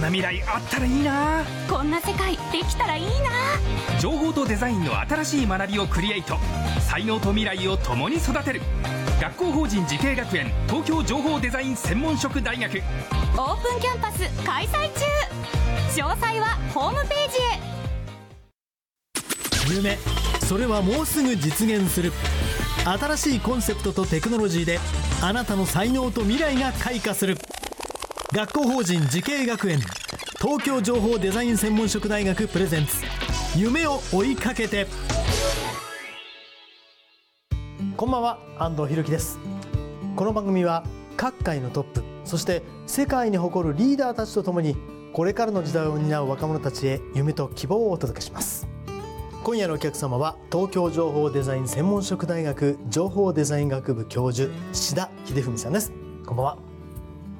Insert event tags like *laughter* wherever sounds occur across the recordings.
んな未来あったらいいな。こんな世界できたらいいな。情報とデザインの新しい学びをクリエイト。才能と未来を共に育てる。学校法人慈恵学園東京情報デザイン専門職大学。オープンキャンパス開催中。詳細はホームページへ。夢。それはもうすぐ実現する。新しいコンセプトとテクノロジーであなたの才能と未来が開花する学校法人慈恵学園。東京情報デザイン専門職大学プレゼンツ。夢を追いかけて。こんばんは安藤博樹です。この番組は各界のトップそして世界に誇るリーダーたちとともにこれからの時代を担う若者たちへ夢と希望をお届けします。今夜のお客様は東京情報デザイン専門職大学情報デザイン学部教授志田秀文さんです。こんばんは。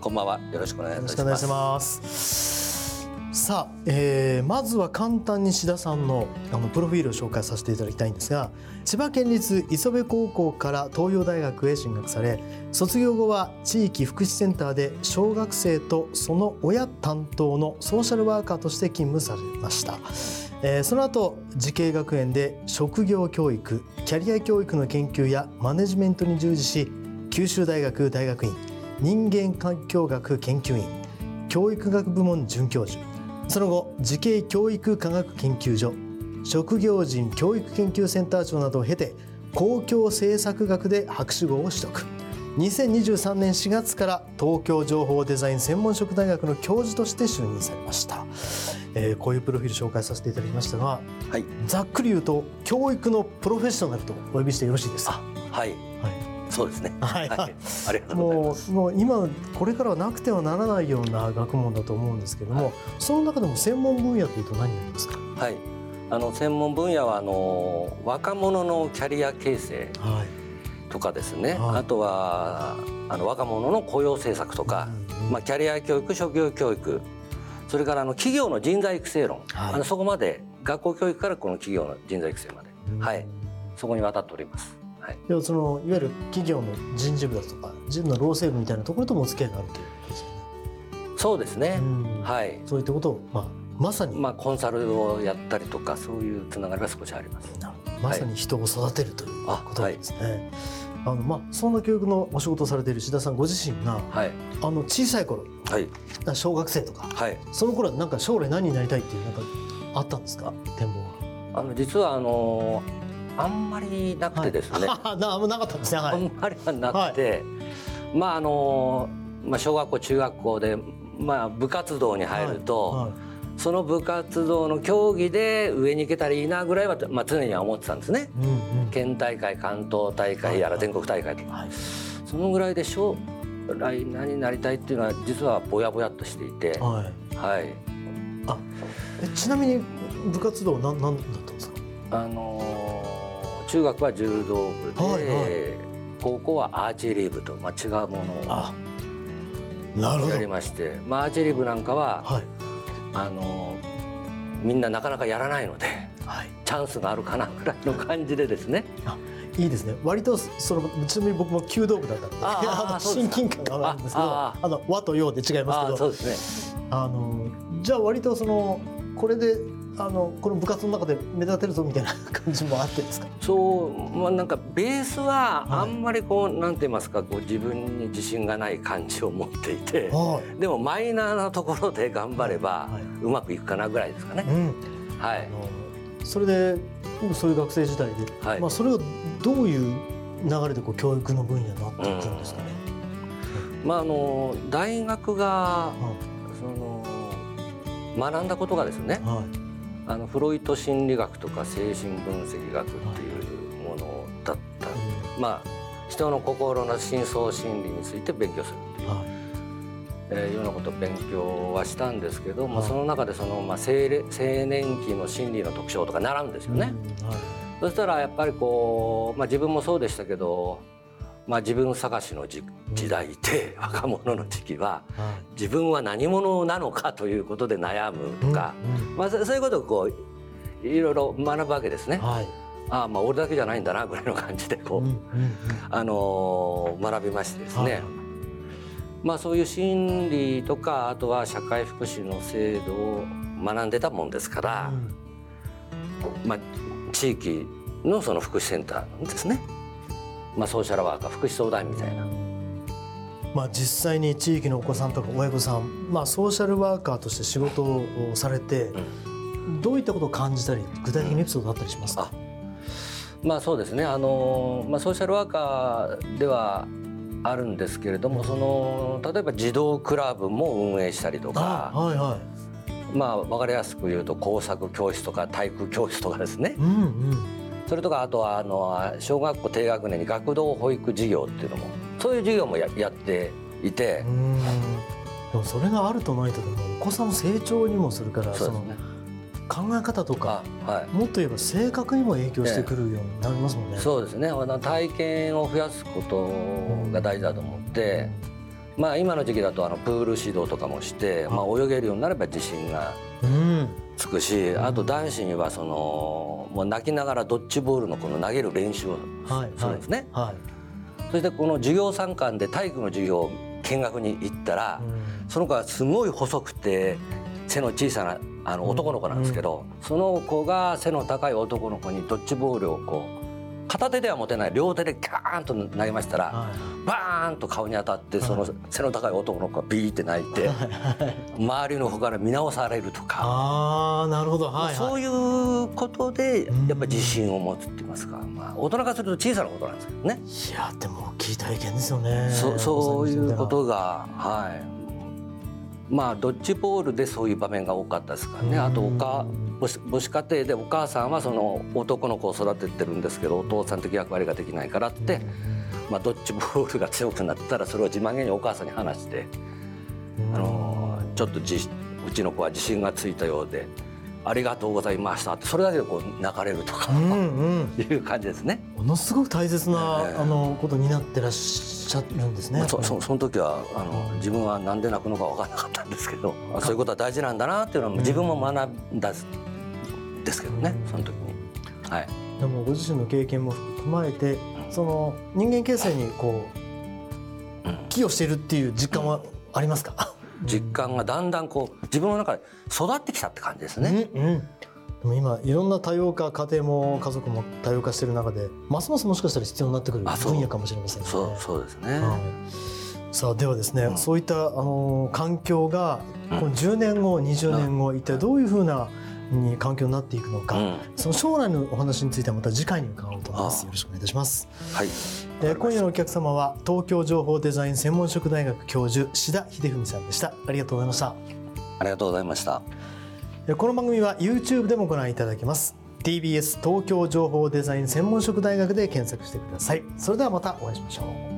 こんばんは。よろしくお願いします。よろしくお願いします。さあ、えー、まずは簡単に志田さんのあのプロフィールを紹介させていただきたいんですが千葉県立磯部高校から東洋大学へ進学され卒業後は地域福祉センターで小学生とその親担当のソーシャルワーカーとして勤務されました。えー、その後慈恵学園で職業教育キャリア教育の研究やマネジメントに従事し九州大学大学院人間環境学研究員教育学部門准教授。その後慈恵教育科学研究所職業人教育研究センター長などを経て公共政策学で博士号を取得。2023年4月から東京情報デザイン専門職大学の教授として就任されました、えー、こういうプロフィール紹介させていただきましたが、はい、ざっくり言うと教育のプロフェッショナルとお呼びしてよろしいですか？はい、はいそうですね。はい。はい、ありがとうもうもう今これからはなくてはならないような学問だと思うんですけども、はい、その中でも専門分野というと何になりますか？はい。あの専門分野はあの若者のキャリア形成。はいとかですね、はい、あとはあの若者の雇用政策とか、うん、まあ、キャリア教育職業教育それからあの企業の人材育成論、はい、あのそこまで学校教育からこの企業の人材育成まで、うん、はい、そこに渡っております。はい、でそのいわゆる企業の人事部だとか人事の労政部みたいなところともお付き合いがあるということですよね。そうですね、うん、はい、そういったことを、まあ、まさに、まあ、コンサルをやったりとかそういうつながりが少しあります。まさに人を育てるということですね。はい。あのまあそんな教育のお仕事をされている志田さんご自身が、はい、あの小さい頃、はい、小学生とか、はい、その頃はなんか将来何になりたいっていうなんかあったんですか？展望は。あの実はあのあんまりなくてですね。はい、なあんまなかったんですね。はい、あんまりはなくて、はい、まああのまあ小学校中学校でまあ部活動に入ると。はい。その部活動の競技で上に行けたらいいなぐらいは、まあ、常には思ってたんですね、うんうん、県大会関東大会やら全国大会とか、はい、そのぐらいで将来何になりたいっていうのは実はぼやぼやっとしていて、はい、はい、あえちなみに部活動何何だったんですか？あのー、中学は柔道部で、はいはい、高校はアーチェリー部と、まあ、違うものをやりまして、まあ、アーチェリー部なんかは、はい。あのみんななかなかやらないので、はい、チャンスがあるかなぐらいの感じでですね。いいですね。割とそのちなみに僕も弓道部だったんで、あ *laughs* 親近感があるんですけど、あの和と洋で違いますけど、そうですね。あのじゃあ割とそのこれであのこの部活の中で目立てるぞみたいな感じもあってですか？そうまあなんかベースはあんまりこう、はい、なんて言いますかこう自分に自信がない感じを持っていて、はい、でもマイナーなところで頑張ればうまくいくかなぐらいですかね。うん、はい、それでそういう学生時代で、はい、まあ、それはどういう流れでこう教育の分野になっていくんですかね？うん、まああの大学が、その学んだことがですね、はいあのフロイト心理学とか精神分析学っていうものだった、まあ人の心の深層心理について勉強するっていう、はい。えー、ようなことを勉強はしたんですけど、はい、まあ、その中でその、まあ、青青年期の心理の特徴とか習うんですよね。はい、そしたらやっぱりこう、まあ、自分もそうでしたけどまあ、自分探しの時時代で、若者の時期は自分は何者なのかということで悩むとか、まあ、そういうことをこういろいろ学ぶわけですね。はい、ああまあ俺だけじゃないんだなぐらいの感じでこう、あのー、学びましてですね、はい、まあ、そういう心理とかあとは社会福祉の制度を学んでたもんですから、うん、まあ、地域のその福祉センターですね。まあ、ソーシャルワーカー福祉相談員みたいな。まあ、実際に地域のお子さんとか親御さん、まあ、ソーシャルワーカーとして仕事をされて、うん、どういったことを感じたり具体的にエピソードあったりしますか、うん、まあ、そうですね。あの、まあ、ソーシャルワーカーではあるんですけれどもその例えば児童クラブも運営したりとか。はいはい。まあ、分かりやすく言うと工作教室とか体育教室とかですね、うんうんそれとかあとはあの小学校低学年に学童保育事業っていうのもそういう授業もややっていてでもそれがあるとないとでもお子さんの成長にもするからその考え方とか、はい、もっと言えば性格にも影響してくるようになりますもんね。そうですね。体験を増やすことが大事だと思って、まあ、今の時期だとあのプール指導とかもして、まあ、泳げるようになれば自信がつくし、あと男子にはそのもう泣きながらドッジボールのこの投げる練習をするんですね。はい。はい、そしてこの授業参観で体育の授業見学に行ったら、その子はすごい細くて背の小さなあの男の子なんですけど、その子が背の高い男の子にドッジボールをこう片手では持てない両手でガーンと投げましたら、はい、バーンと顔に当たってその背の高い男の子がビーって泣いて、周りの子から見直されるとか。あなるほど、はいはい、そういうことでやっぱり自信を持つって言いますか、まあ、大人からすると小さなことなんですけどね。いやでも大きい体験ですよね。そそういうことがはい。まあドッジボールでそういう場面が多かったですからね。あとおか母子家庭でお母さんはその男の子を育ててるんですけどお父さん的役割ができないからって、まあ、ドッジボールが強くなったらそれを自慢げにお母さんに話して、あのちょっとじうちの子は自信がついたようで。ありがとうございました。ってそれだけでこう泣かれるとか、うんうん、いう感じですね。ものすごく大切な、えー、あのことになってらっしゃるんですね。まあ、そそその時はあの自分はなんで泣くのか分からなかったんですけど、そういうことは大事なんだなっていうのは自分も学んだですけどね、その時に。はい。でもご自身の経験も踏まえて、その人間形成にこう、寄与しているっていう実感はありますか？実感がだんだんこう自分の中で育ってきたって感じですね。うん、うん。でも今いろんな多様化家庭も家族も多様化している中でますますもしかしたら必要になってくる分野かもしれませんね。そうそうですね、はい、さあではですね、うん、そういったあの環境がこの10年後、うん、20年後、一体どういうふうなに環境になっていくのか、うん、その将来のお話についてはまた次回に伺おうと思います。よろしくお願いいたします。はい。えー、今夜のお客様は東京情報デザイン専門職大学教授志田秀文さんでした。ありがとうございました。ありがとうございました。この番組は YouTube でもご覧いただけます。TBS 東京情報デザイン専門職大学で検索してください。それではまたお会いしましょう。